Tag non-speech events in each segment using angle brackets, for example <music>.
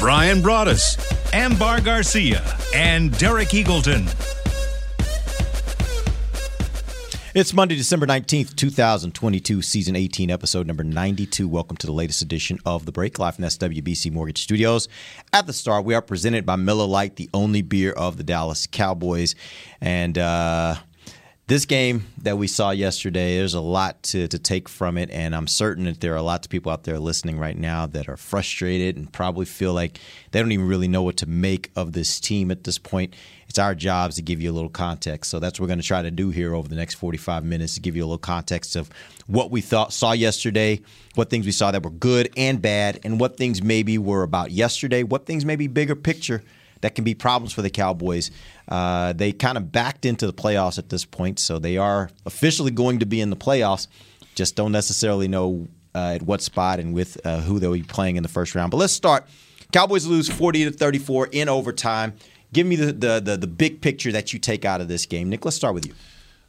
Bryan Broaddus, Ambar Garcia, and Derek Eagleton. It's Monday, December 19th, 2022, season 18, episode number 92. Welcome to the latest edition of The Break Live from SWBC Mortgage Studios. At the start, we are presented by Miller Lite, the only beer of the Dallas Cowboys. And, uh, this game that we saw yesterday, there's a lot to, to take from it, and I'm certain that there are lots of people out there listening right now that are frustrated and probably feel like they don't even really know what to make of this team at this point. It's our jobs to give you a little context, so that's what we're going to try to do here over the next 45 minutes to give you a little context of what we thought saw yesterday, what things we saw that were good and bad, and what things maybe were about yesterday, what things maybe bigger picture that can be problems for the Cowboys. Uh, they kind of backed into the playoffs at this point, so they are officially going to be in the playoffs. Just don't necessarily know uh, at what spot and with uh, who they'll be playing in the first round. But let's start. Cowboys lose 40 to 34 in overtime. Give me the, the, the, the big picture that you take out of this game. Nick, let's start with you.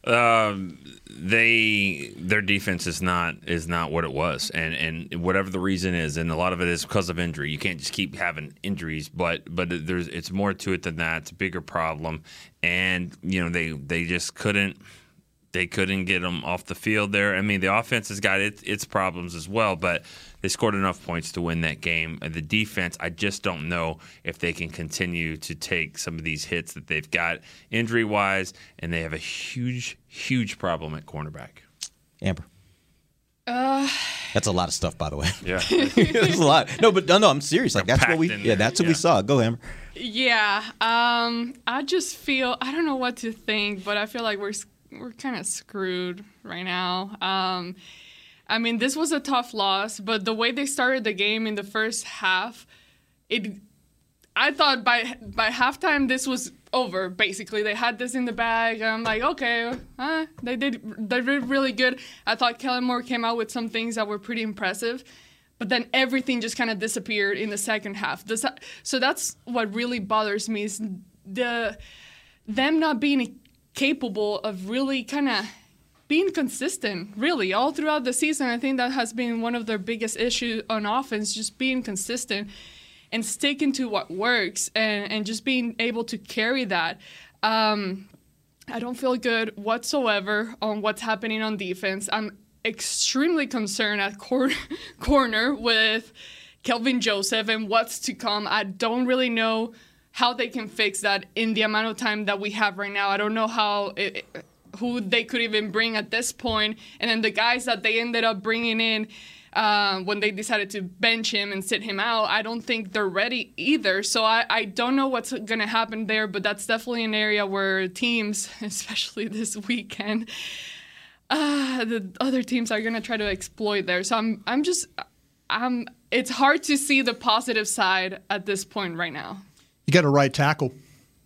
Um, they their defense is not is not what it was, and and whatever the reason is, and a lot of it is because of injury. You can't just keep having injuries, but but there's it's more to it than that. It's a bigger problem, and you know they they just couldn't they couldn't get them off the field there. I mean, the offense has got its, its problems as well, but they scored enough points to win that game. And the defense, I just don't know if they can continue to take some of these hits that they've got injury wise, and they have a huge, huge problem at cornerback. Ambar. Uh, that's a lot of stuff, by the way. <laughs> Yeah, <laughs> that's a lot. No, but no, no, I'm serious. Like that's what we, yeah, that's what yeah. we saw. Go, Ambar. Yeah, um, I just feel I don't know what to think, but I feel like we're we're kind of screwed right now. Um, I mean, this was a tough loss, but the way they started the game in the first half, it I thought by by halftime this was over. Basically, they had this in the bag. I'm like, okay, uh, they did they did really good. I thought Kellen Moore came out with some things that were pretty impressive, but then everything just kind of disappeared in the second half. So that's what really bothers me is the them not being capable of really kind of being consistent, really, all throughout the season. I think that has been one of their biggest issues on offense, just being consistent and sticking to what works and, and just being able to carry that. Um, I don't feel good whatsoever on what's happening on defense. I'm extremely concerned at cor- <laughs> corner with Kelvin Joseph and what's to come. I don't really know how they can fix that in the amount of time that we have right now. I don't know how it, who they could even bring at this point, and then the guys that they ended up bringing in. Uh, when they decided to bench him and sit him out, I don't think they're ready either. So I, I don't know what's going to happen there, but that's definitely an area where teams, <laughs> especially this weekend, uh, the other teams are going to try to exploit there. So I'm I'm just I'm it's hard to see the positive side at this point right now you got a right tackle.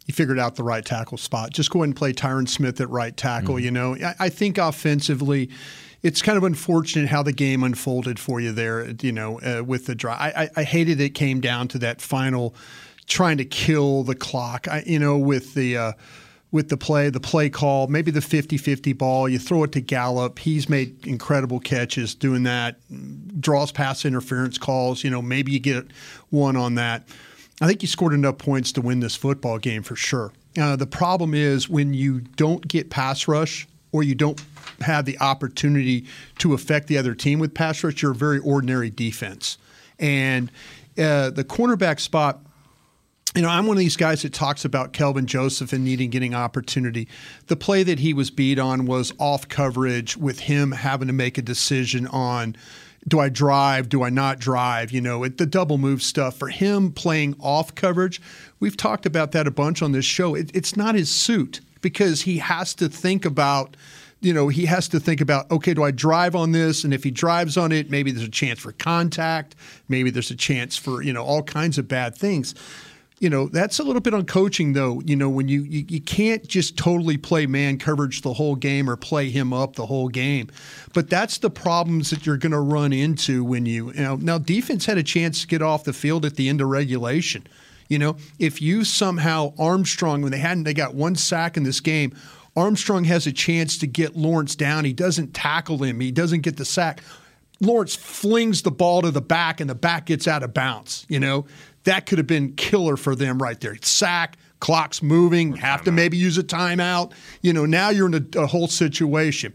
You figured out the right tackle spot. Just go ahead and play Tyron Smith at right tackle. Mm-hmm. You know, I, I, think offensively, it's kind of unfortunate how the game unfolded for you there. You know, uh, with the draw, I, I, hated it came down to that final trying to kill the clock. I, you know, with the. Uh, with the play, the play call, maybe the 50 50 ball. You throw it to Gallup. He's made incredible catches doing that, draws pass interference calls. You know, maybe you get one on that. I think you scored enough points to win this football game for sure. Uh, the problem is when you don't get pass rush or you don't have the opportunity to affect the other team with pass rush, you're a very ordinary defense. And uh, the cornerback spot, you know, I'm one of these guys that talks about Kelvin Joseph and needing getting opportunity. The play that he was beat on was off coverage with him having to make a decision on do I drive? Do I not drive? You know, it, the double move stuff for him playing off coverage. We've talked about that a bunch on this show. It, it's not his suit because he has to think about you know, he has to think about, okay, do I drive on this? And if he drives on it, maybe there's a chance for contact. Maybe there's a chance for, you know, all kinds of bad things. You know that's a little bit on coaching though. You know when you, you you can't just totally play man coverage the whole game or play him up the whole game. But that's the problems that you're going to run into when you, you know now defense had a chance to get off the field at the end of regulation. You know if you somehow armstrong when they hadn't they got one sack in this game armstrong has a chance to get lawrence down. He doesn't tackle him. He doesn't get the sack. Lawrence flings the ball to the back and the back gets out of bounds. You know, that could have been killer for them right there. Sack, clock's moving, have to maybe use a timeout. You know, now you're in a, a whole situation.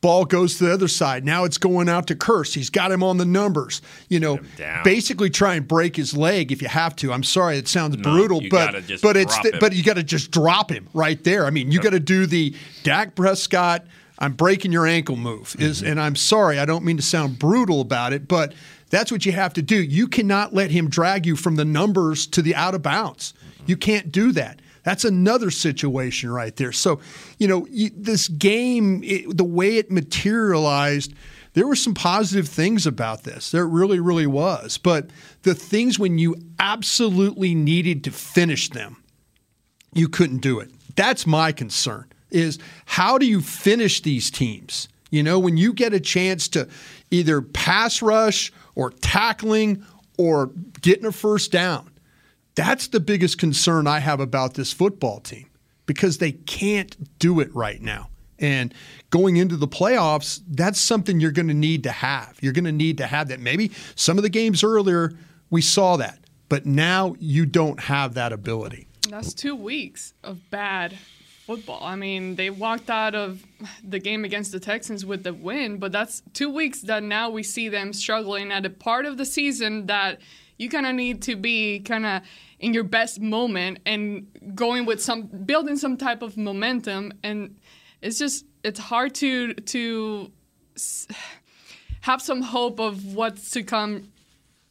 Ball goes to the other side. Now it's going out to Kearse. He's got him on the numbers. You know, basically try and break his leg if you have to. I'm sorry, it sounds No, brutal, but but it's the- but you got to just drop him right there. I mean, you got to do the Dak Prescott. I'm breaking your ankle move. Is Mm-hmm. and I'm sorry, I don't mean to sound brutal about it, but that's what you have to do. You cannot let him drag you from the numbers to the out of bounds. You can't do that. That's another situation right there. So, you know, you, this game, it, the way it materialized, there were some positive things about this. There really, really was. But the things when you absolutely needed to finish them, you couldn't do it. That's my concern is how do you finish these teams? You know, when you get a chance to either pass rush or tackling or getting a first down. That's the biggest concern I have about this football team because they can't do it right now. And going into the playoffs, that's something you're going to need to have. You're going to need to have that. Maybe some of the games earlier, we saw that, but now you don't have that ability. That's two weeks of bad football. I mean, they walked out of the game against the Texans with the win, but that's two weeks that now we see them struggling at a part of the season that you kind of need to be kind of in your best moment and going with some building some type of momentum and it's just it's hard to to have some hope of what's to come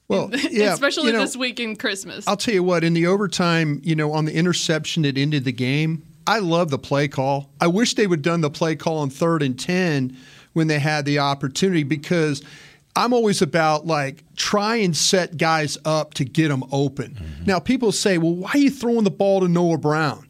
Well, <laughs> yeah, especially you know, this week in Christmas. I'll tell you what, in the overtime, you know, on the interception that ended the game, I love the play call. I wish they would have done the play call on third and 10 when they had the opportunity because I'm always about like try and set guys up to get them open. Mm-hmm. Now, people say, well, why are you throwing the ball to Noah Brown?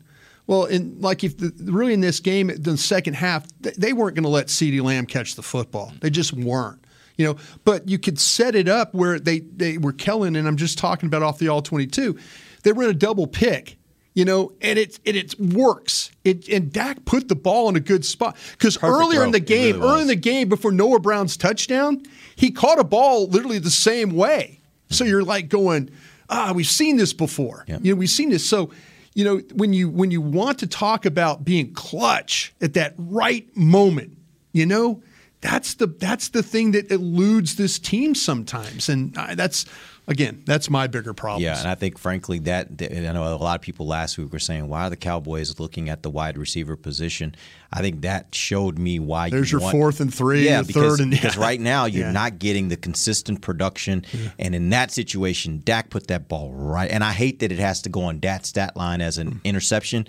Well, in like if the, really in this game, the second half, they weren't going to let CeeDee Lamb catch the football. They just weren't you know but you could set it up where they they were Kellen and I'm just talking about off the all 22 they run a double pick you know and it and it works. It and Dak put the ball in a good spot. Perfect earlier in the game really early in the game before Noah Brown's touchdown he caught a ball literally the same way. So you're like going ah we've seen this before. Yep. you know we've seen this. So you know when you when you want to talk about being clutch at that right moment you know that's the that's the thing that eludes this team sometimes, and I, that's again that's my bigger problem. Yeah, and I think frankly that, I know a lot of people last week were saying why are the Cowboys looking at the wide receiver position. I think that showed me why. There's you your want- fourth and three, Yeah, because, third and- because yeah. right now <laughs> you're Yeah. not getting the consistent production, and in that situation, Dak put that ball right. And I hate that it has to go on Dak's stat line as an hmm. interception.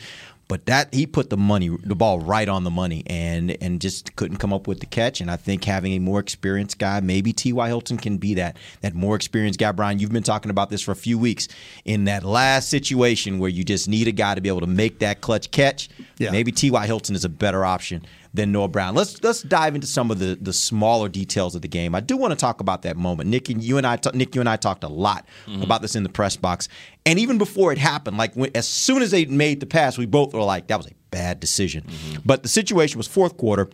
But that he put the money, the ball right on the money, and and just couldn't come up with the catch. And I think having a more experienced guy, maybe T.Y. Hilton can be that that more experienced guy. Brian, you've been talking about this for a few weeks. In that last situation where you just need a guy to be able to make that clutch catch, Yeah. maybe T.Y. Hilton is a better option than Noah Brown. Let's let's dive into some of the the smaller details of the game. I do want to talk about that moment. Nick and you and I, Nick, you and I talked a lot about this in the press box, and even before it happened, like when, as soon as they made the pass, we both were like, that was a bad decision. But the situation was fourth quarter.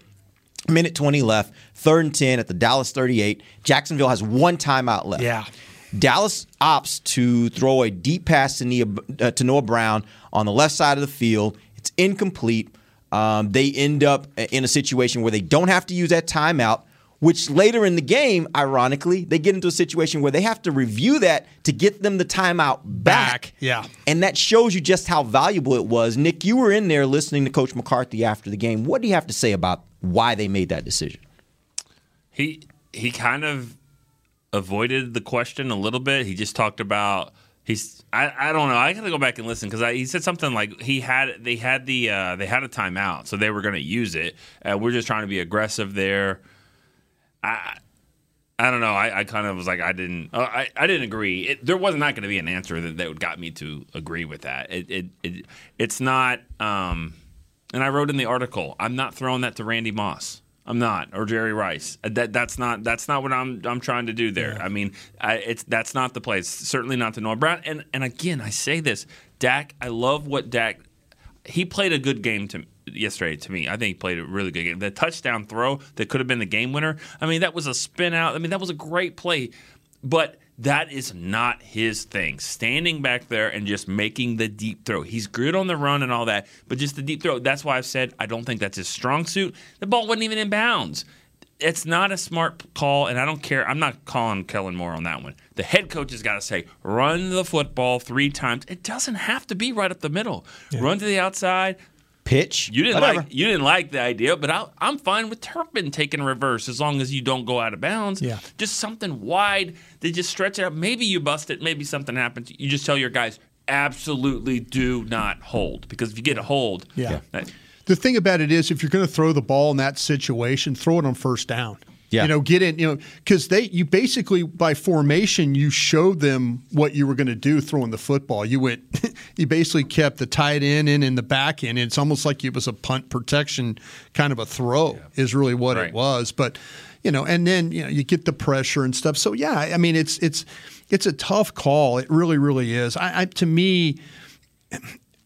Minute 20 left, third and 10 at the Dallas 38. Jacksonville has one timeout left. Yeah. Dallas opts to throw a deep pass to, Nia, uh, to Noah Brown on the left side of the field. It's incomplete. Um, they end up in a situation where they don't have to use that timeout, which later in the game, ironically, they get into a situation where they have to review that to get them the timeout back. Back, yeah. And that shows you just how valuable it was. Nick, you were in there listening to Coach McCarthy after the game. What do you have to say about why they made that decision? He he kind of avoided the question a little bit. He just talked about he's I, I don't know. I got to go back and listen because he said something like he had they had the uh, they had a timeout, so they were going to use it. Uh, we're just trying to be aggressive there. I I don't know. I, I kind of was like, I didn't, uh, I, I didn't agree. It, there was not not going to be an answer that, that got me to agree with that. It, it, it it's not. Um, and I wrote in the article, I'm not throwing that to Randy Moss. I'm not, or Jerry Rice. Uh, That that's not that's not what I'm I'm trying to do there. I mean, I, it's that's not the place. Certainly not the Noah Brown. And and again, I say this, Dak. I love what Dak. He played a good game to yesterday to me. I think he played a really good game. The touchdown throw that could have been the game winner. I mean, that was a spin out. I mean, that was a great play. But that is not his thing. Standing back there and just making the deep throw. He's good on the run and all that, but just the deep throw. That's why I've said I don't think that's his strong suit. The ball wasn't even in bounds. It's not a smart call, and I don't care. I'm not calling Kellen Moore on that one. The head coach has got to say, run the football three times. It doesn't have to be right up the middle. Run to the outside, Pitch. you didn't whatever. like you didn't like the idea, but I, I'm fine with Turpin taking reverse as long as you don't go out of bounds. Yeah. Just something wide that just stretch it out. Maybe you bust it. Maybe something happens. You just tell your guys absolutely do not hold because if you get a hold, Yeah. that- The thing about it is, if you're going to throw the ball in that situation, throw it on first down. Yeah. You know, get in, you know, because they, you basically, by formation, you showed them what you were going to do throwing the football. You went, <laughs> you basically kept the tight end in and the back end. It's almost like it was a punt protection kind of a throw, is really what Right. it was. But, you know, and then, you know, you get the pressure and stuff. So, yeah, I mean, it's, it's, it's a tough call. It really, really is. I, I to me,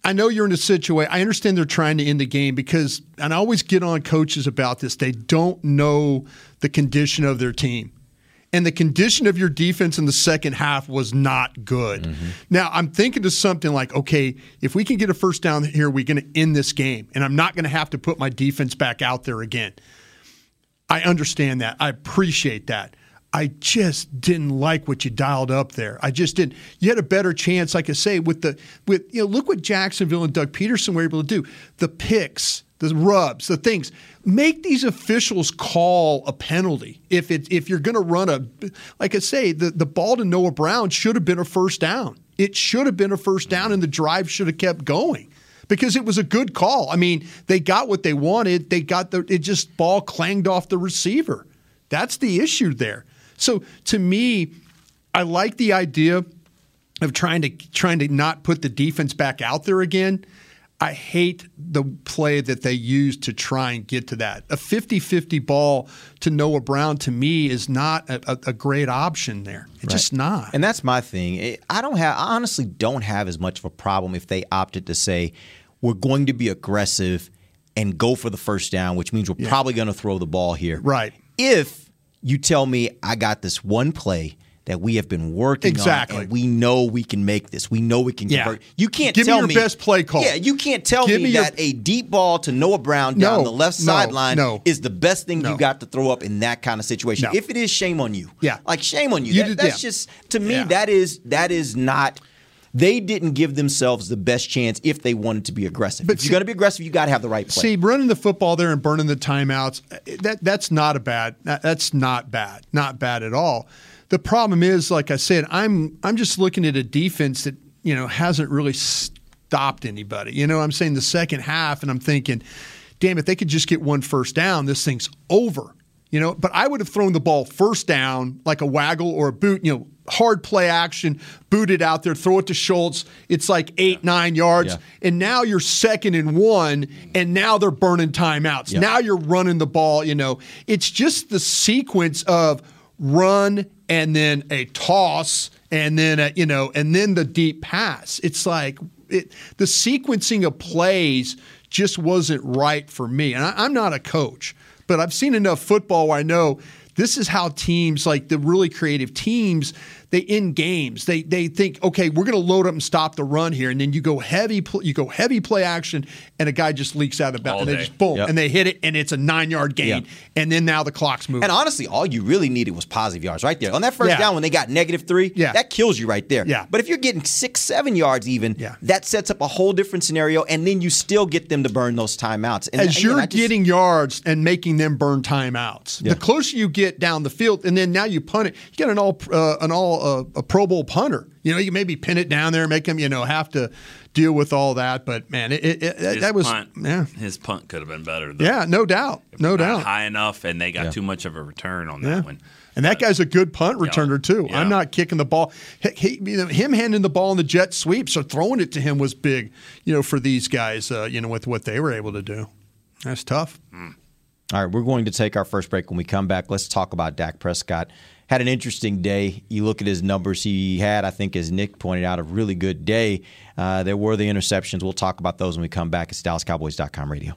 I know you're in a situation. I understand they're trying to end the game because, and I always get on coaches about this. They don't know the condition of their team, and the condition of your defense in the second half was not good. Mm-hmm. Now I'm thinking to something like, okay, if we can get a first down here, we're going to end this game, and I'm not going to have to put my defense back out there again. I understand that. I appreciate that. I just didn't like what you dialed up there. I just didn't. You had a better chance, like I say, with the with you know, look what Jacksonville and Doug Pederson were able to do. The picks, the rubs, the things. Make these officials call a penalty if it if you're going to run a like I say, the the ball to Noah Brown should have been a first down. It should have been a first down, and the drive should have kept going because it was a good call. I mean, they got what they wanted. They got the it just ball clanged off the receiver. That's the issue there. So to me, I like the idea of trying to trying to not put the defense back out there again. I hate the play that they used to try and get to that. A 50-50 ball to Noah Brown to me is not a, a, great option there. It's just not. And that's my thing. I don't have. I honestly don't have as much of a problem if they opted to say we're going to be aggressive and go for the first down, which means we're probably going to throw the ball here. Right. If you tell me I got this one play that we have been working Exactly. on and we know we can make this. We know we can Yeah. convert. You can't Give me tell your best play call. Yeah, you can't tell Give me, me your- that a deep ball to Noah Brown down No, the left sideline no. is the best thing you got to throw up in that kind of situation. If it is, shame on you. Yeah. Like shame on you. You That- did- that's yeah. just to me Yeah. that is that is not they didn't give themselves the best chance if they wanted to be aggressive. But if you're going to be aggressive, you got to have the right play. See, running the football there and burning the timeouts, that that's not a bad. That's not bad. Not bad at all. The problem is, like I said, I'm I'm just looking at a defense that you know hasn't really stopped anybody. You know, I'm saying the second half, and I'm thinking, damn, if they could just get one first down, this thing's over. You know, but I would have thrown the ball first down like a waggle or a boot. You know, hard play action, boot it out there, throw it to Schultz. It's like eight nine yards, Yeah. and now you're second and one, and now they're burning timeouts. Yeah. Now you're running the ball. You know, it's just the sequence of run and then a toss and then a, you know and then the deep pass. It's like it, the sequencing of plays just wasn't right for me. And I, I'm not a coach, but I've seen enough football where I know this is how teams like the really creative teams they end games. They they think okay, we're going to load up and stop the run here, and then you go heavy pl- you go heavy play action, and a guy just leaks out of bounds, All and they day. just boom, Yep. and they hit it, and it's a nine yard gain, Yeah. and then now the clock's moving. And honestly, all you really needed was positive yards right there. On that first Yeah. down, when they got negative three, Yeah. that kills you right there. Yeah. But if you're getting six, seven yards even, Yeah. that sets up a whole different scenario, and then you still get them to burn those timeouts. And as again, you're I just- getting yards and making them burn timeouts. Yeah. The closer you get down the field, and then now you punt it, you get an all uh, an all uh, a Pro Bowl punter. You know, you maybe pin it down there, make him, you know have to deal with all that. But man, it, it, it His that was punt, yeah his punt could have been better. Though. yeah no doubt no doubt high enough, and they got Yeah. too much of a return on that Yeah. one. And that guy's a good punt returner too. Yeah. I'm not kicking the ball. He, he- you know, him handing the ball in the jet sweeps or throwing it to him was big. You know, for these guys, uh, you know, with what they were able to do, that's tough. All right, we're going to take our first break. When we come back, let's talk about Dak Prescott. Had an interesting day. You look at his numbers. He had, I think, as Nick pointed out, a really good day. Uh, there were the interceptions. We'll talk about those when we come back. It's DallasCowboys.com radio.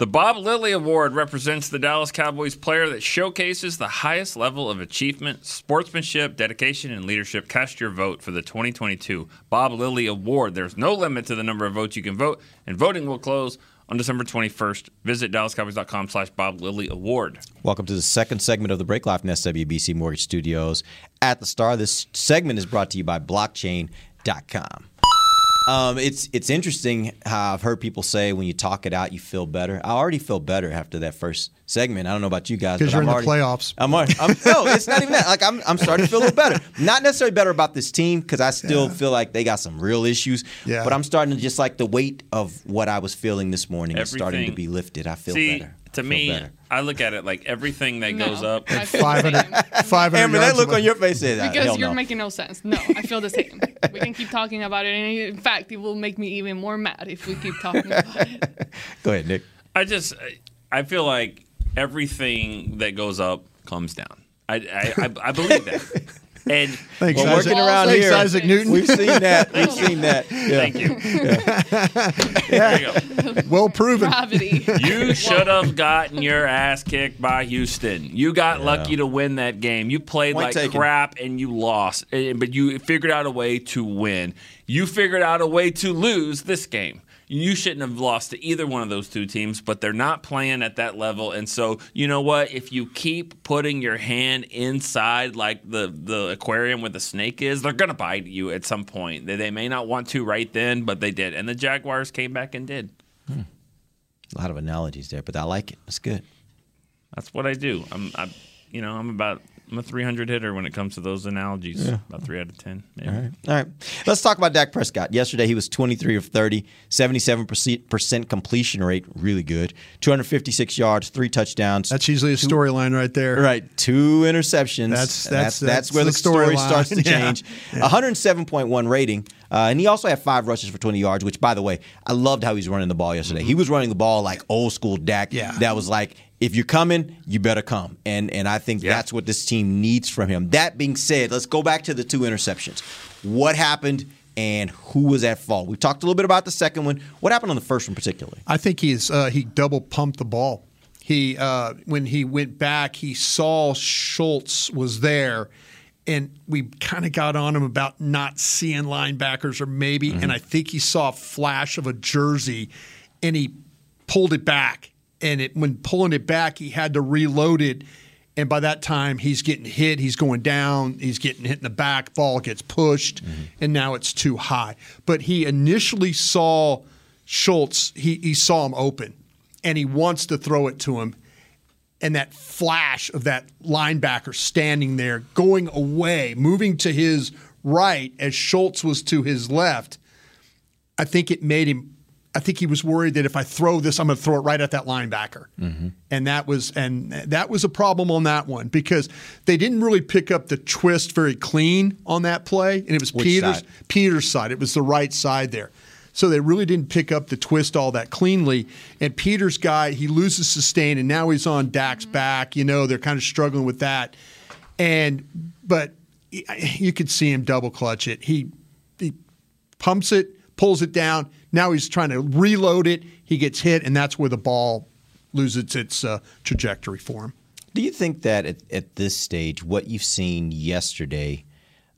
The Bob Lilly Award represents the Dallas Cowboys player that showcases the highest level of achievement, sportsmanship, dedication, and leadership. Cast your vote for the 2022 Bob Lilly Award. There's no limit to the number of votes you can vote, and voting will close on December 21st. Visit dallascowboys.com slash Bob Lilly Award. Welcome to the second segment of the Break Life in SWBC Mortgage Studios at the Star. This segment is brought to you by blockchain.com. Um, it's it's interesting how I've heard people say when you talk it out, you feel better. I already feel better after that first segment. I don't know about you guys, 'Cause but you're I'm in the playoffs. I'm, already, I'm no, it's not even that. Like I'm, I'm starting to feel a little better. Not necessarily better about this team because I still Yeah. feel like they got some real issues. Yeah. But I'm starting to just like the weight of what I was feeling this morning is starting to be lifted. I feel See, better. To me, better. I look at it like everything that No, goes up. I feel the same. 500, 500 Ambar, that look on your face is Because hell you're no. making no sense. No, I feel the same. we can keep talking about it, and in fact, it will make me even more mad if we keep talking about it. <laughs> Go ahead, Nick. I just I feel like everything that goes up comes down. I I, I, I believe that. <laughs> And <laughs> Thanks, Well, working around Thanks, here, Isaac Newton. We've seen that. We've <laughs> seen that. Yeah. thank you. There you go. <laughs> well proven. Gravity. You should have gotten your ass kicked by Houston. You got lucky to win that game. You played Point like taken. crap and you lost, Eh, but you figured out a way to win. You figured out a way to lose this game. You shouldn't have lost to either one of those two teams, but they're not playing at that level. And so, you know what? If you keep putting your hand inside like the, the aquarium where the snake is, they're going to bite you at some point. They, they may not want to right then, but they did. And the Jaguars came back and did. Hmm. A lot of analogies there, but I like it. That's good. That's what I do. I'm, I, you know, I'm about I'm a 300 hitter when it comes to those analogies. About three out of ten. Maybe. All right. All right. Let's talk about Dak Prescott. Yesterday, he was 23 of 30, 77% completion rate, really good. 256 yards, three touchdowns. That's usually a storyline right there. Right, two interceptions. That's- And that's- that's where the, the story storyline. starts to <laughs> Yeah. change. 107.1 rating, uh, and he also had five rushes for 20 yards. Which, by the way, I loved how he was running the ball yesterday. He was running the ball like old school Dak. Yeah. that was like, if you're coming, you better come. And and I think Yeah. that's what this team needs from him. That being said, let's go back to the two interceptions. What happened and who was at fault? We talked a little bit about the second one. What happened on the first one particularly? I think he's uh, he double pumped the ball. He uh, when he went back, he saw Schultz was there, and we kind of got on him about not seeing linebackers or maybe, Mm-hmm. and I think he saw a flash of a jersey, and he pulled it back. And it when pulling it back, he had to reload it. And by that time, he's getting hit. He's going down. He's getting hit in the back. Ball gets pushed, mm-hmm. and now it's too high. But he initially saw Schultz. He, he saw him open, and he wants to throw it to him. And that flash of that linebacker standing there, going away, moving to his right as Schultz was to his left, I think it made him. I think he was worried that if I throw this, I'm going to throw it right at that linebacker, mm-hmm. and that was and that was a problem on that one because they didn't really pick up the twist very clean on that play, and it was Which Peters side? Peters' side. It was the right side there. So they really didn't pick up the twist all that cleanly. And Peters' guy, he loses sustain, and now he's on Dak's mm-hmm. back. You know, they're kind of struggling with that. And but you could see him double clutch it. He he pumps it, pulls it down. Now he's trying to reload it. He gets hit, and that's where the ball loses its uh, trajectory for him. Do you think that at, at this stage, what you've seen yesterday,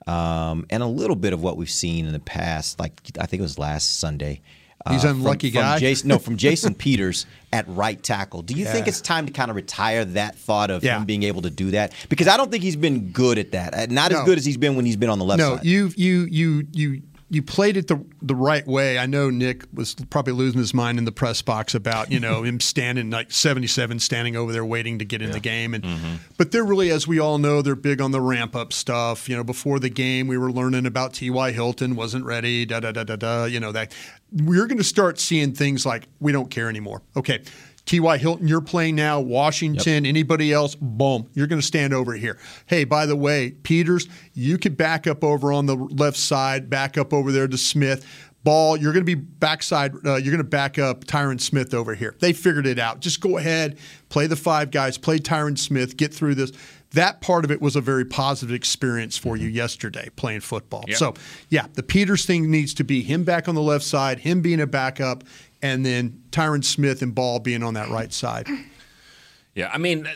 um, and a little bit of what we've seen in the past, like I think it was last Sunday, uh, He's an unlucky from, guy? From Jason, no, from <laughs> Jason Peters at right tackle. Do you think it's time to kind of retire that thought of Yeah. him being able to do that? Because I don't think he's been good at that. Uh, Not as good as he's been when he's been on the left no, side. you you you you you played it the the right way. I know Nick was probably losing his mind in the press box about you know <laughs> him standing like seventy seven, standing over there waiting to get in the game. And mm-hmm. but they're really, as we all know, they're big on the ramp up stuff. You know, before the game, we were learning about T. Y. Hilton wasn't ready. Da da da da da. You know that we're going to start seeing things like we don't care anymore. Okay. T.Y. Hilton, you're playing now. Washington, anybody else, boom, you're going to stand over here. Hey, by the way, Peters, you could back up over on the left side, back up over there to Smith. Ball, you're going to be backside. Uh, you're going to back up Tyron Smith over here. They figured it out. Just go ahead, play the five guys, play Tyron Smith, get through this. That part of it was a very positive experience for you yesterday playing football. Yep. So, yeah, the Peters thing needs to be him back on the left side, him being a backup, and then Tyron Smith and Ball being on that right side. Yeah, I mean,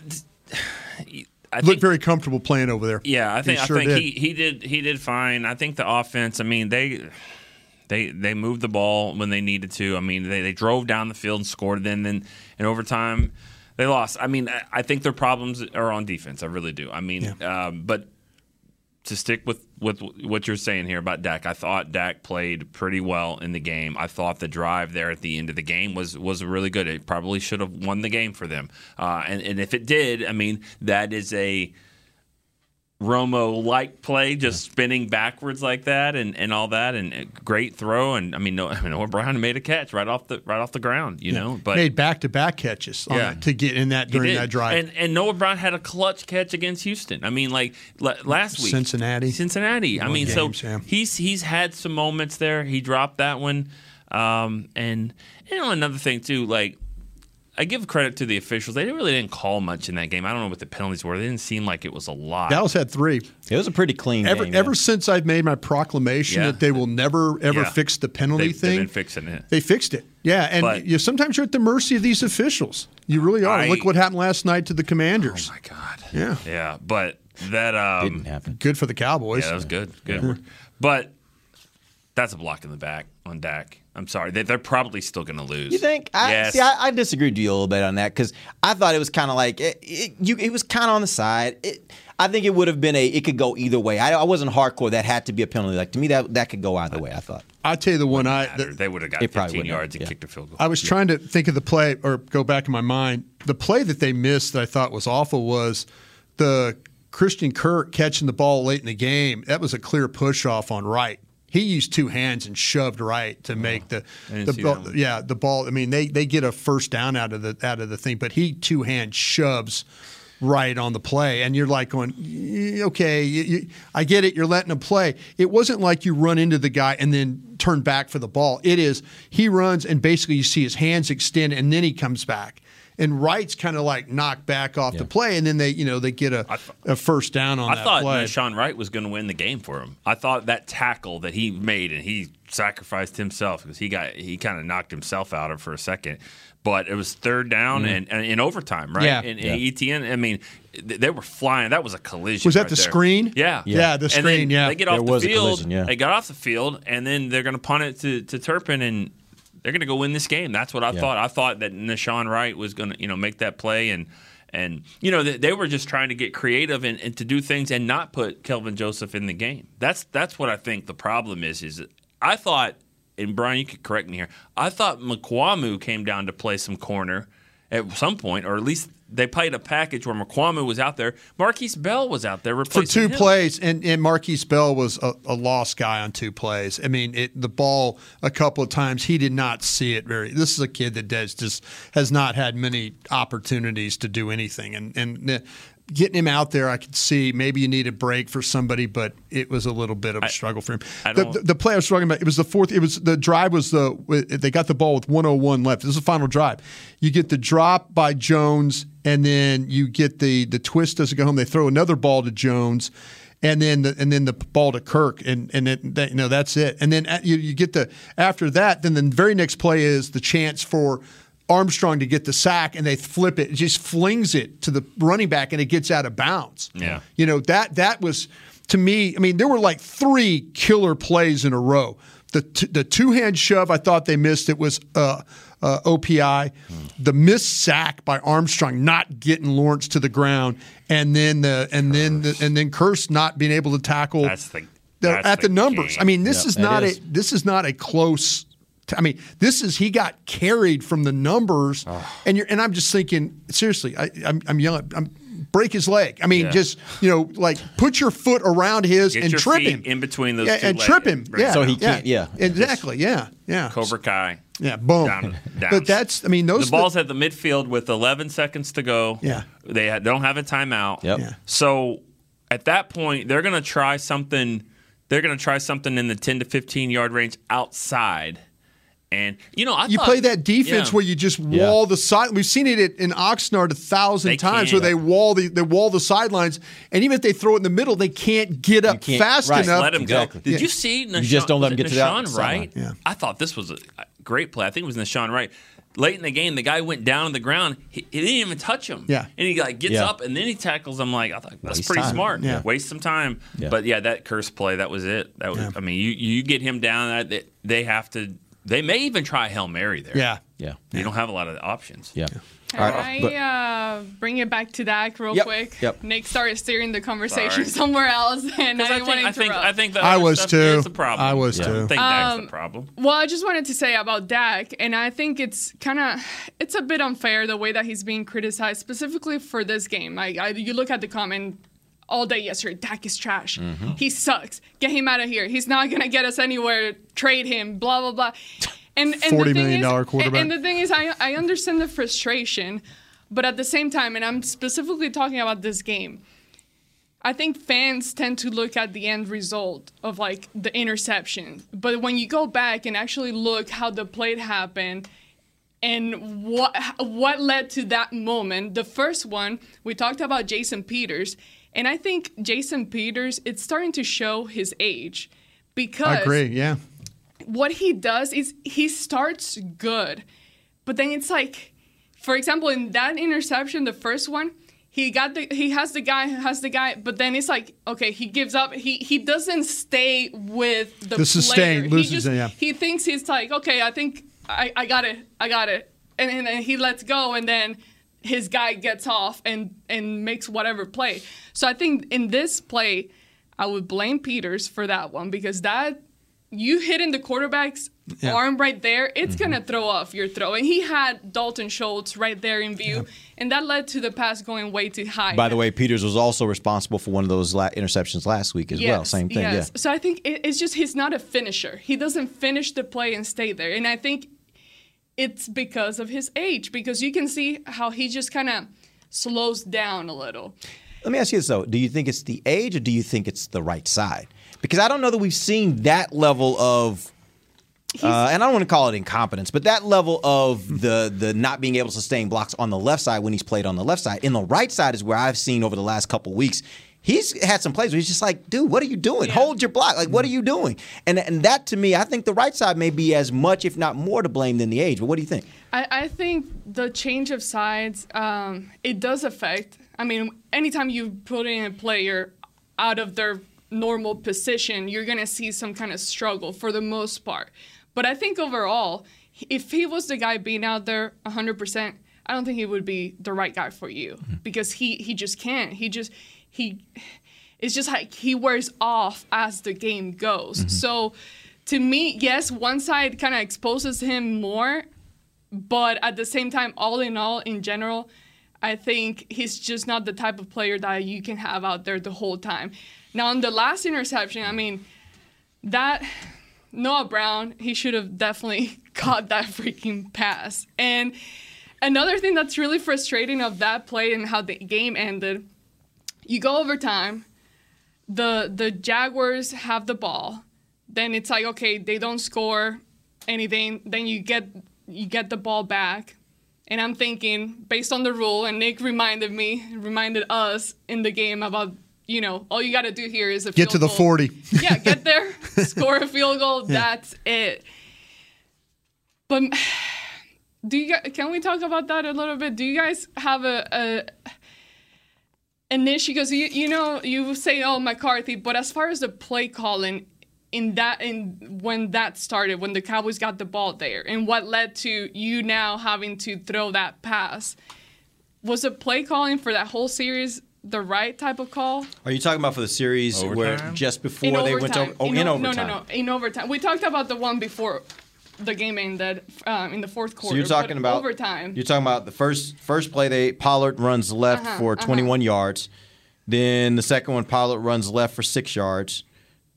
I Looked very comfortable playing over there. Yeah, I think He sure I think did. he he did he did fine. I think the offense. I mean they. They they moved the ball when they needed to. I mean, they, they drove down the field and scored. Then then in overtime, they lost. I mean, I, I think their problems are on defense. I really do. I mean, um, but to stick with, with what you're saying here about Dak, I thought Dak played pretty well in the game. I thought the drive there at the end of the game was was really good. It probably should have won the game for them. Uh, and and if it did, I mean, that is a Romo like play, just spinning backwards like that, and, and all that, and great throw, and I mean, no, I mean, Noah Brown made a catch right off the right off the ground, you know. But made back to back catches Yeah. to get in that during that drive. and and Noah Brown had a clutch catch against Houston. I mean, like la- last week, Cincinnati. Cincinnati. I mean, games, so yeah. he's he's had some moments there. He dropped that one, um, and you know another thing too, like. I give credit to the officials. They really didn't call much in that game. I don't know what the penalties were. They didn't seem like it was a lot. Dallas had three. It was a pretty clean Ever, game. ever since I've made my proclamation Yeah. that they will never ever Yeah. fix the penalty They've- they've thing, been fixing it. They fixed it. Yeah, and But- you sometimes you're at the mercy of these officials. You really are. I- Look what happened last night to the Commanders. Oh my god. Yeah. Yeah, but that um, Didn't happen. Good for the Cowboys. Yeah, that was good. Good. But that's a block in the back on Dak. I'm sorry. They, they're probably still going to lose. You think? I, yes. See, I, I disagree with you a little bit on that because I thought it was kind of like it, it, you, it was kind of on the side. It, I think it would have been a. It could go either way. I, I wasn't hardcore. That had to be a penalty. Like to me, that that could go either way. I thought. I tell you the one I Matter. they would have got probably 15 yards and yeah. kicked a field goal. I was trying to think of the play or go back in my mind. The play that they missed that I thought was awful was the Christian Kirk catching the ball late in the game. That was a clear push off on right. He used two hands and shoved Wright to make the the ball, yeah the ball. I mean they they get a first down out of the out of the thing, but he two hand shoves Wright on the play, and you're like going, okay, you, you, I get it. You're letting him play. It wasn't like you run into the guy and then turn back for the ball. It is he runs and basically you see his hands extend and then he comes back. And Wright's kind of like knocked back off the play, and then they you know they get a, a first down on the play. I that thought play. Sean Wright was going to win the game for him. I thought that tackle that he made and he sacrificed himself because he got he kind of knocked himself out of for a second. But it was third down Mhm. and, and in overtime, right? Yeah. And, Yeah. ETN, I mean, th- they were flying. That was a collision. Was that right the there. screen? Yeah, Yeah. Yeah, the And screen, then yeah. They get There off was the a field. collision, yeah. They got off the field, and then they're going to punt it to, to Turpin, and they're going to go win this game. That's what I Yeah. thought. I thought that Nahshon Wright was going to, you know, make that play, and and you know they, they were just trying to get creative and, and to do things and not put Kelvin Joseph in the game. That's that's what I think the problem is. Is I thought, and Brian, you could correct me here. I thought Mukuamu came down to play some corner at some point, or at least they played a package where Mukuamu was out there. Markquese Bell was out there for two him. plays, and, and Markquese Bell was a, a lost guy on two plays. I mean, it, the ball a couple of times he did not see it very. This is a kid that does just has not had many opportunities to do anything, and and getting him out there, I could see maybe you need a break for somebody, but it was a little bit of a struggle for him. The, the, the play I was talking about, it was the fourth. It was the drive was the they got the ball with 101 left. This is the final drive. You get the drop by Jones, and then you get the the twist doesn't go home. They throw another ball to Jones. And then the and then the ball to Kirk and and it, that, you know that's it. And then at- you, you get the after that. Then the very next play is the chance for Armstrong to get the sack, and they flip it. It just flings it to the running back, and it gets out of bounds. Yeah. You know that that was to me. I mean, there were like three killer plays in a row. The t- the two hand shove, I thought they missed. It was uh, uh, OPI. The missed sack by Armstrong, not getting Lawrence to the ground, and then the and then the, and then Kearse not being able to tackle. That's the the- that's at the, the numbers. game. I mean, this Yep, is not is. a this is not a close. I mean, this is he got carried from the numbers, and you're and I'm just thinking seriously. I, I'm I'm yelling. I'm break his leg. I mean, Yeah. just you know, like put your foot around his Get and your trip feet him in between those yeah, two and legs. trip him. Yeah, So he can't- yeah. exactly. Yeah, yeah. Cobra Kai. Yeah, boom. Down, down. But that's I mean those the ball's at the midfield with 11 seconds to go. Yeah. They ha- don't have a timeout. Yep. Yeah. So at that point, they're going to try something. They're going to try something in the 10 to 15 yard range outside. And you know, I you thought- play that defense yeah. where you just wall the side. We've seen it in Oxnard a thousand They times where they wall the they wall the sidelines, and even if they throw it in the middle, they can't get up can't- fast right. enough. let him Exactly. go. Did Yeah. you see? Nahshon, just don't let was him it get to the Nahshon sideline. Wright. Yeah. I thought this was a great play. I think it was Nahshon Wright. Late in the game, the guy went down on the ground. He, he didn't even touch him. Yeah. and he like gets Yeah. up and then he tackles him. Like I thought that's Waste pretty time. smart. Yeah. waste some time. Yeah. But yeah, that Kearse play that was it. That was. Yeah. I mean, you you get him down. That they, they have to. They may even try hail mary there. Yeah, Yeah. you don't have a lot of options. Yeah. Can All right, but- I uh, bring it back to Dak real Yep, quick? yep. Nick started steering the conversation Sorry. somewhere else, <laughs> and I 'Cause I didn't want think, to I think interrupt. I think the I other was stuff too. is a problem. I was I too. don't think that's Um, the problem. Well, I just wanted to say about Dak, and I think it's kind of it's a bit unfair the way that he's being criticized, specifically for this game. I, I you look at the comment all day yesterday. Dak is trash. Mm-hmm. He sucks. Get him out of here. He's not gonna get us anywhere. Trade him. Blah blah blah. <laughs> And, and the $40 thing million is- quarterback. And the thing is, I I understand the frustration, but at the same time, and I'm specifically talking about this game. I think fans tend to look at the end result of like the interception, but when you go back and actually look how the play happened and what what led to that moment, the first one we talked about Jason Peters, and I think Jason Peters it's starting to show his age because I agree. Yeah, what he does is he starts good, but then it's like, for example, in that interception, the first one, he got the he has the guy has the guy, but then it's like okay, he gives up. He he doesn't stay with the, The sustain, he just yeah. he thinks he's like okay, I think I, I got it, I got it, and, and then he lets go, and then his guy gets off and and makes whatever play. So I think in this play, I would blame Peters for that one because that you hitting the quarterback's Yeah. arm right there, it's mm-hmm. gonna throw off your throw. And he had Dalton Schultz right there in view, and that led to the pass going way too high. By the way, Peters was also responsible for one of those la- interceptions last week as well. Same thing. yes. Yeah. So I think it, it's just he's not a finisher. He doesn't finish the play and stay there. And I think it's because of his age, because you can see how he just kind of slows down a little. Let me ask you this though: Do you think it's the age, or do you think it's the right side? Because I don't know that we've seen that level of uh, and I don't want to call it incompetence, but that level of the the not being able to sustain blocks on the left side when he's played on the left side. In the right side is where I've seen over the last couple weeks. He's had some plays where he's just like, dude, what are you doing? Hold your block. Like, what are you doing? And and that to me, I think the right side may be as much, if not more, to blame than the age. But what do you think? I, I think the change of sides, um, it does affect. I mean, anytime you put in a player out of their normal position, you're going to see some kind of struggle for the most part. But I think overall, if he was the guy being out there 100%, I don't think he would be the right guy for you because he he just can't. He just he it's just like he wears off as the game goes. Mm-hmm. So to me, yes, one side kind of exposes him more, but at the same time, all in all, in general, I think he's just not the type of player that you can have out there the whole time. Now, on the last interception, I mean, that Noah Brown, he should have definitely <laughs> caught that freaking pass. And another thing that's really frustrating of that play and how the game ended, you go overtime, the the Jaguars have the ball, then it's like okay, they don't score anything, then you get you get the ball back. And I'm thinking, based on the rule, and Nick reminded me, reminded us in the game about, you know, all you got to do here is a Get to the goal. 40. <laughs> Yeah, get there, <laughs> score a field goal. Yeah. That's it. But <sighs> do you can we talk about that a little bit? Do you guys have a, a an issue? Because you you know you say oh McCarthy, but as far as the play calling in that in when that started, when the Cowboys got the ball there, and what led to you now having to throw that pass, was the play calling for that whole series the right type of call? Are you talking about for the series where just before they went to oh, in, o- overtime? No, no, no. In overtime. We talked about the one before the game ended um, in the fourth quarter. So you're talking about overtime. You're talking about the first first play. They Pollard runs left Uh-huh, for uh-huh. 21 yards. Then the second one, Pollard runs left for six yards.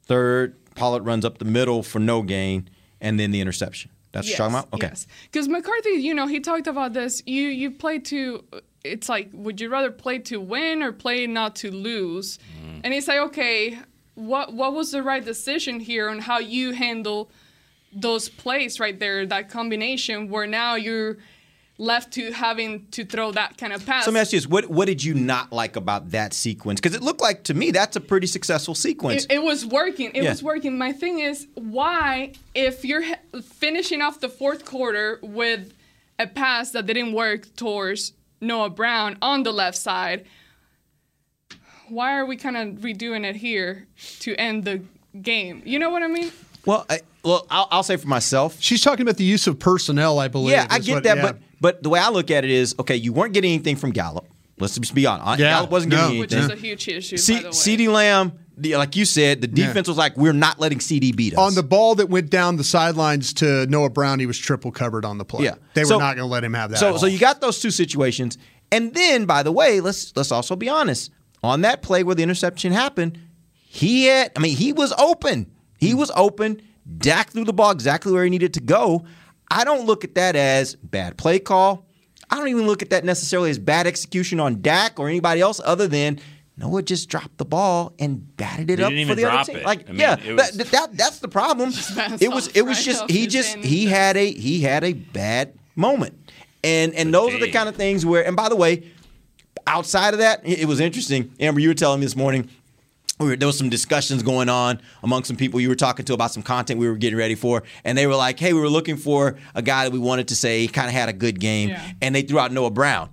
Third, Pollard runs up the middle for no gain, and then the interception. That's what you're talking about. Okay. Yes. Because McCarthy, you know, he talked about this. You you play to. It's like, would you rather play to win or play not to lose? Mm. And it's like, okay, what what was the right decision here on how you handle those plays right there, that combination where now you're left to having to throw that kind of pass. So let me ask you this: What what did you not like about that sequence? Because it looked like to me that's a pretty successful sequence. It, it was working. It Yeah. was working. My thing is, why, if you're finishing off the fourth quarter with a pass that didn't work towards Noah Brown on the left side, why are we kind of redoing it here to end the game? You know what I mean? Well, I, well, I'll, I'll say for myself. She's talking about the use of personnel, I believe. Yeah, I get what- that, yeah. but but the way I look at it is, okay, you weren't getting anything from Gallup. Let's just be honest. Yeah, Gallup wasn't no. getting Which is a huge issue, C- by the way. CeeDee Lamb, like you said, the Yeah. defense was like, we're not letting CeeDee beat us. on the ball that went down the sidelines to Noah Brown, he was triple covered on the play. Yeah. They were not going to let him have that. So so you got those two situations, and then by the way, let's let's also be honest. On that play where the interception happened, he had. I mean, he was open. He was open. Dak threw the ball exactly where he needed to go. I don't look at that as bad play call. I don't even look at that necessarily as bad execution on Dak or anybody else, other than Noah just dropped the ball and batted it He up for the other team. it. Like, I mean, yeah, was- that, that that's the problem. <laughs> It was it was right just he just hand. he had a he had a bad moment. And and those are the kind of things where and by the way, outside of that, it it was interesting. Ambar, you were telling me this morning we were, there was some discussions going on among some people you were talking to about some content we were getting ready for, and they were like, "Hey, we were looking for a guy that we wanted to say he kind of had a good game," Yeah. and they threw out Noah Brown,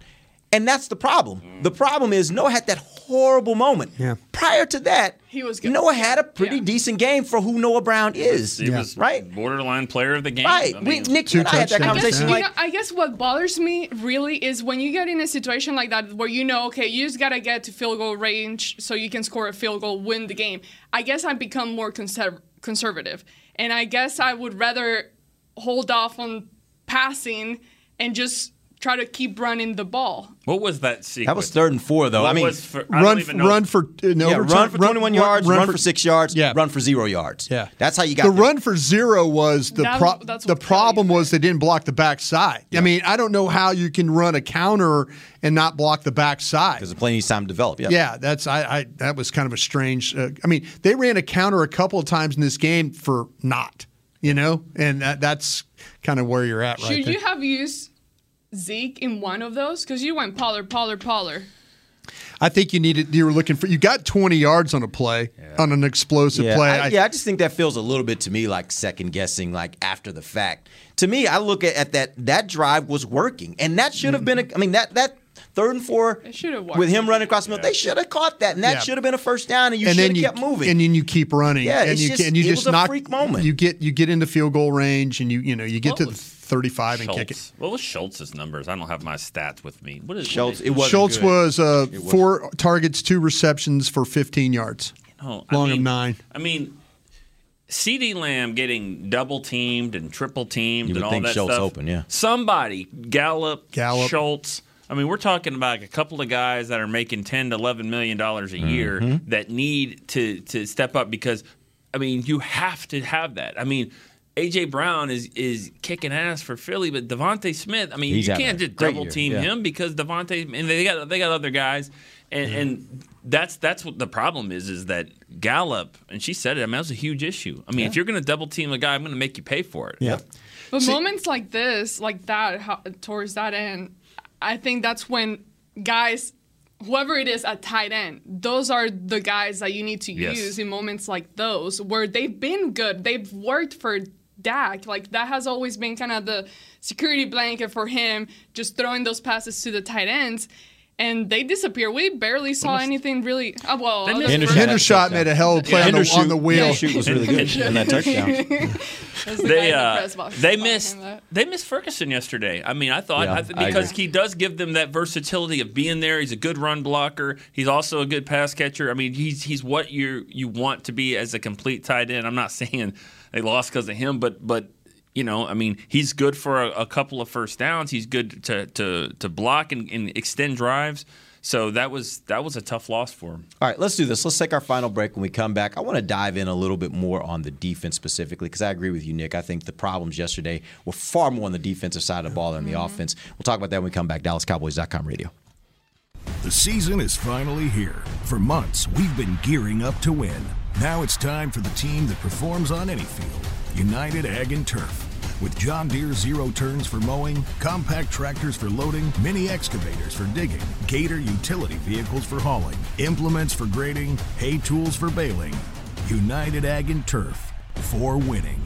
and that's the problem. Mm. The problem is Noah had that horrible moment. Yeah. Prior to that, He was good. Noah had a pretty Yeah. decent game for who Noah Brown is. He was right. borderline player of the game. Right. I we, Nick, you and I had that touchdowns, conversation. yeah. You Like, know, I guess what bothers me really is when you get in a situation like that where you know, okay, you just gotta get to field goal range so you can score a field goal, win the game. I guess I've become more conserv- conservative, and I guess I would rather hold off on passing and just try to keep running the ball. what was that sequence? that was third and four, though. What I mean, was for, I don't run, even know. run for uh, no, yeah, run for 21 yards, run, for, six yards, Yeah. run for zero yards. Yeah. That's how you got the there. run for zero was the That- pro- the problem was they didn't block the backside. I mean, I don't know how you can run a counter and not block the backside. Because the play needs time to develop. Yeah. Yeah, that's I, I that was kind of a strange. Uh, I mean, they ran a counter a couple of times in this game for not. You know, and that, that's kind of where you're at right Should there. you have used Zeke in one of those? Because you went Pollard, Pollard, Pollard. I think you needed. You were looking for. You got 20 yards on a play on an explosive Yeah, play. I, yeah, I just think that feels a little bit to me like second guessing, like after the fact. To me, I look at, at that that drive was working, and that should have been. A, I mean, that that third and four should have with him running across the middle, they should have caught that, and that Yeah. should have been a first down, and you should then have you kept moving. and then you keep running. Yeah, and it's you just- and you it just was a knock. freak moment. You get you get into field goal range, and you you know you get What to was 35 and kick it. What was Schultz's numbers? I don't have my stats with me. What is Schultz, What it is, wasn't Schultz good. was uh, It was- four targets, two receptions for 15 yards. No, I long of mean- nine. I mean, CeeDee Lamb getting double teamed and triple teamed You and all think that Schultz stuff. open, yeah. Somebody, Gallup, Gallup. Schultz. I mean, we're talking about a couple of guys that are making ten to eleven million dollars a year Mm-hmm. that need to to step up because, I mean, you have to have that. I mean. AJ Brown is is kicking ass for Philly, but DeVonta Smith. I mean, He's you can't a just great double year, team yeah. him because DeVonta and they got they got other guys, and, mm-hmm. and that's that's what the problem is is that Gallup and she said it. I mean, that was a huge issue. I mean, if you're going to double team a guy, I'm going to make you pay for it. Yeah. But moments like this, like that, how, towards that end, I think that's when guys, whoever it is at tight end, those are the guys that you need to Yes. use in moments like those where they've been good. They've worked for Dak. Like that has always been kind of the security blanket for him, just throwing those passes to the tight ends. And they disappear. We barely saw anything really. Uh, well, They other missed- than- Hendershot made a hell of a play on, the, on the wheel. shoot <laughs> was really good in that touchdown. <laughs> The They uh, they missed they missed Ferguson yesterday. I mean, I thought Yeah, I th- because agree. he does give them that versatility of being there. He's a good run blocker. He's also a good pass catcher. I mean, he's he's what you you want to be as a complete tight end. I'm not <laughs> saying they lost because of him, but but you know, I mean, he's good for a, a couple of first downs. He's good to to to block and, and extend drives. So that was that was a tough loss for him. All right, let's do this. Let's take our final break. When we come back, I want to dive in a little bit more on the defense specifically because I agree with you, Nick. I think the problems yesterday were far more on the defensive side of the ball than the mm-hmm. offense. We'll talk about that when we come back. DallasCowboys.com radio. The season is finally here. For months, we've been gearing up to win. Now it's time for the team that performs on any field United Ag and Turf. With John Deere zero turns for mowing, compact tractors for loading, mini excavators for digging, Gator utility vehicles for hauling, implements for grading, hay tools for baling. United Ag and Turf for winning.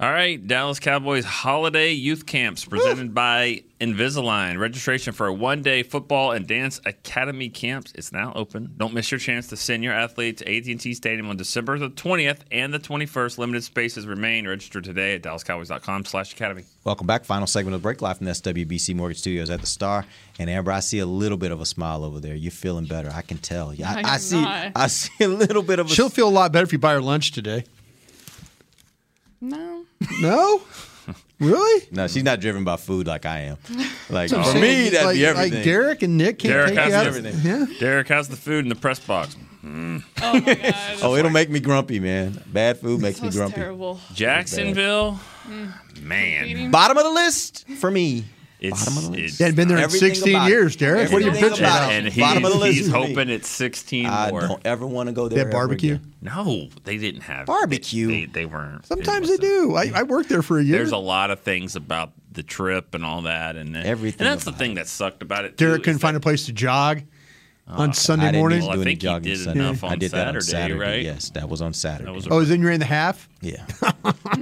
All right, Dallas Cowboys holiday youth camps presented by Invisalign. Registration for a one-day football and dance academy camps is now open. Don't miss your chance to send your athlete to AT&T Stadium on December the 20th and the 21st. Limited spaces remain. Register today at dallascowboys.com slash academy. Welcome back. Final segment of the break live from the SWBC Mortgage Studios at the Star. And Ambar, I see a little bit of a smile over there. You're feeling better. I can tell. Yeah, I I, I see. not. I see a little bit of a. She'll feel a lot better if you buy her lunch today. No. No? Really? No, she's not driven by food like I am. Like That's for me, that'd like, be everything. Like Derek and Nick can't Derek take has you out. everything. Yeah. Derek has the food in the press box. Mm. <laughs> oh, it'll make me grumpy, man. Bad food makes me grumpy. terrible. Jacksonville, Mm. man. Bottom of the list for me. It's, Bottom of the it's- They hadn't been there in 16 years, Derek. What are you Everything bitching about about? and he's, Bottom of the list he's hoping it's 16 I more. don't ever want to go They there. have ever barbecue? again. No, they didn't have Barbecue. They, they weren't. Sometimes they do. I, I worked there for a year. There's a lot of things about the trip and all that, and Everything And that's the thing that sucked about it. Derek too, couldn't is find a place to jog on I Sunday didn't morning. Well, I any think he did Sunday. enough I on did that on Saturday, Saturday. right? Yes, that was on Saturday. That was a Oh, is then you're in the half? Yeah. <laughs>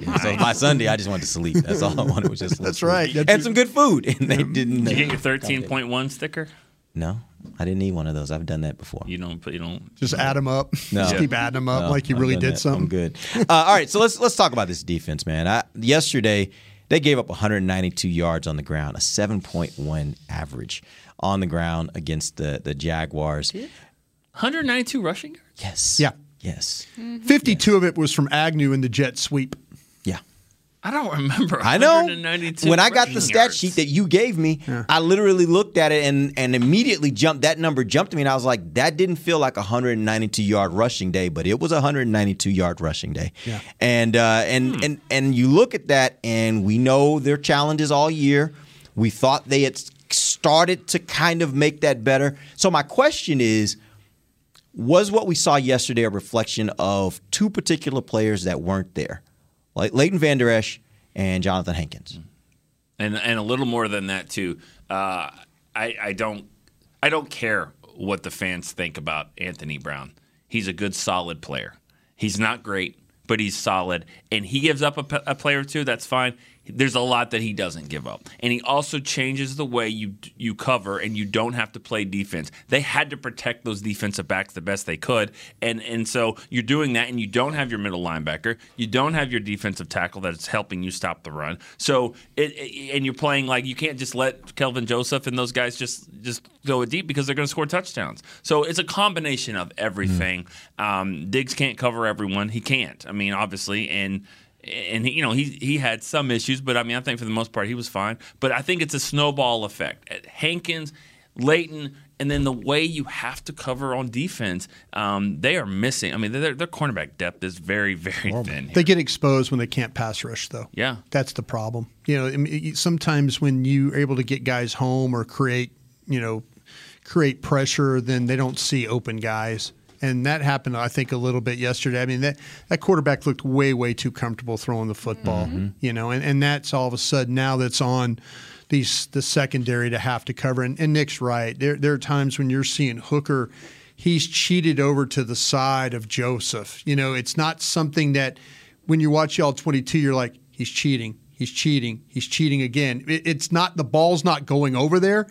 Yeah, So by Sunday, I just wanted to sleep. That's all I wanted was just. That's right. That's and your- some good food, <laughs> and they didn't. Did you get your 13.1 sticker? No, I didn't need one of those. I've done that before. You don't. put- You don't. Just add them up. <laughs> No. Just keep adding them up No, like you I've really did that. something. I'm good. Uh, all right, so let's let's talk about this defense, man. I, yesterday they gave up 192 yards on the ground, a 7.1 average on the ground against the the Jaguars. 192 rushing yards. Yes. Yeah. Yes. 52 of it was from Agnew in the jet sweep. Yeah. I don't remember. I know. 192 When I got the stat yards. sheet that you gave me, I literally looked at it and and immediately jumped. That number jumped to me, and I was like, that didn't feel like a 192 yard rushing day, but it was a 192 yard rushing day. Yeah. And uh, and and and you look at that, and we know their challenges all year. We thought they had started to kind of make that better. So my question is. Was what we saw yesterday a reflection of two particular players that weren't there, like Leighton Vander Esch and Johnathan Hankins? and and a little more than that too. Uh, I I don't I don't care what the fans think about Anthony Brown. He's a good, solid player. He's not great, but he's solid, and he gives up a, a player or two. That's fine. There's a lot that he doesn't give up, and he also changes the way you you cover, and you don't have to play defense. They had to protect those defensive backs the best they could, and and so you're doing that, and you don't have your middle linebacker, you don't have your defensive tackle that's helping you stop the run. So it, it- and you're playing like you can't just let Kelvin Joseph and those guys just just go deep because they're going to score touchdowns. So it's a combination of everything. Um, Diggs can't cover everyone; he can't. I mean, obviously, and and he, you know he he had some issues, but I mean I think for the most part he was fine. But I think it's a snowball effect. At Hankins, Leighton, and then the way you have to cover on defense, um, they are missing. I mean their their cornerback depth is very very thin. They get exposed when they can't pass rush, though. Yeah. That's the problem. You know, sometimes when you're able to get guys home or create, you know, create pressure, then they don't see open guys. And that happened, I think, a little bit yesterday. I mean, that, that quarterback looked way, way too comfortable throwing the football, you know, and, and that's all of a sudden now that's on these the secondary to have to cover. And, and Nick's right. There, there are times when you're seeing Hooker, he's cheated over to the side of Joseph. You know, it's not something that when you watch y'all 22, you're like, he's cheating, he's cheating, he's cheating again. It, it's not the ball's not going over there,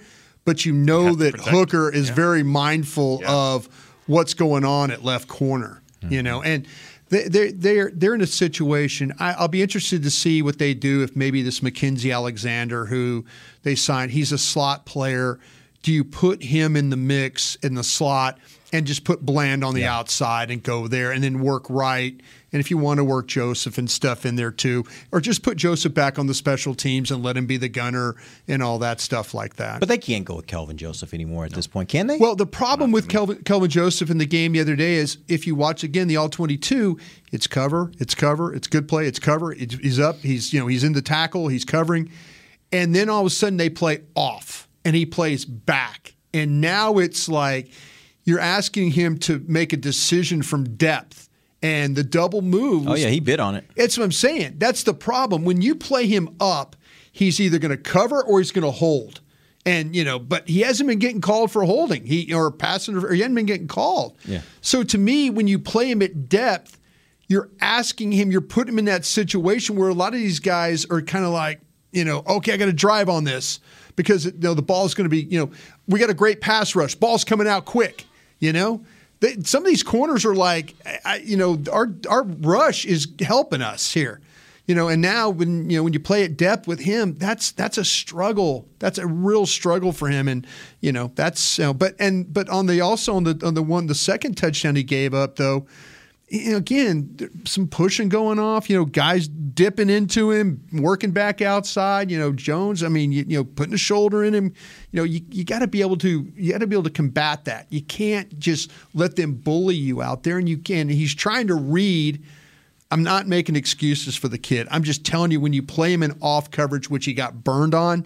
but you know that Hooker is very mindful of what's going on at left corner. You know, and they, they're they're they're in a situation. I, I'll be interested to see what they do if maybe this Mackensie Alexander, who they signed, he's a slot player. Do you put him in the mix in the slot and just put Bland on the outside and go there and then work right? And if you want to work Joseph and stuff in there too, or just put Joseph back on the special teams and let him be the gunner and all that stuff like that. But they can't go with Kelvin Joseph anymore at this point, can they? Well, the problem with Kelvin, Kelvin Joseph in the game the other day is if you watch again the all 22, it's cover, it's cover, it's good play, it's cover. It's, he's up, he's you know he's in the tackle, he's covering, and then all of a sudden they play off and he plays back, and now it's like you're asking him to make a decision from depth. And the double moves. oh yeah, he bid on it. That's what I'm saying. That's the problem. When you play him up, he's either going to cover or he's going to hold. And you know, but he hasn't been getting called for holding. He or passing or he hasn't been getting called. Yeah. So to me, when you play him at depth, you're asking him, you're putting him in that situation where a lot of these guys are kind of like, you know, okay, I got to drive on this because you know the ball's going to be, you know, we got a great pass rush, ball's coming out quick, you know. They, some of these corners are like, I, you know, our our rush is helping us here, you know. And now when you know when you play at depth with him, that's that's a struggle. That's a real struggle for him, and you know that's you know, but and but on the also on the on the one the second touchdown he gave up though, again, some pushing going off. You know, guys dipping into him, working back outside. You know, Jones. I mean, you, you know, putting a shoulder in him. You know, you, you got to be able to you got to be able to combat that. You can't just let them bully you out there. And you can. He's trying to read. I'm not making excuses for the kid. I'm just telling you when you play him in off coverage, which he got burned on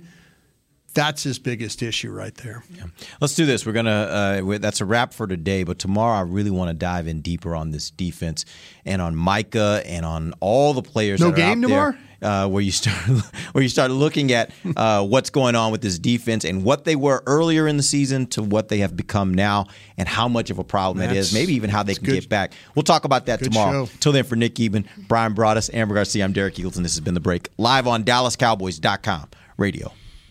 that's his biggest issue right there. Yeah. Let's do this. We're gonna. Uh, that's a wrap for today. But tomorrow, I really want to dive in deeper on this defense and on Micah and on all the players. No game tomorrow. Uh, where you start <laughs> where you start looking at uh, what's going on with this defense and what they were earlier in the season to what they have become now and how much of a problem that's, it is. Maybe even how they can good, get back. We'll talk about that tomorrow. Show. Till then, for Nick Eatman, Bryan Broaddus, Ambar Garcia, I'm Derek Eagles, and this has been the break live on DallasCowboys.com radio.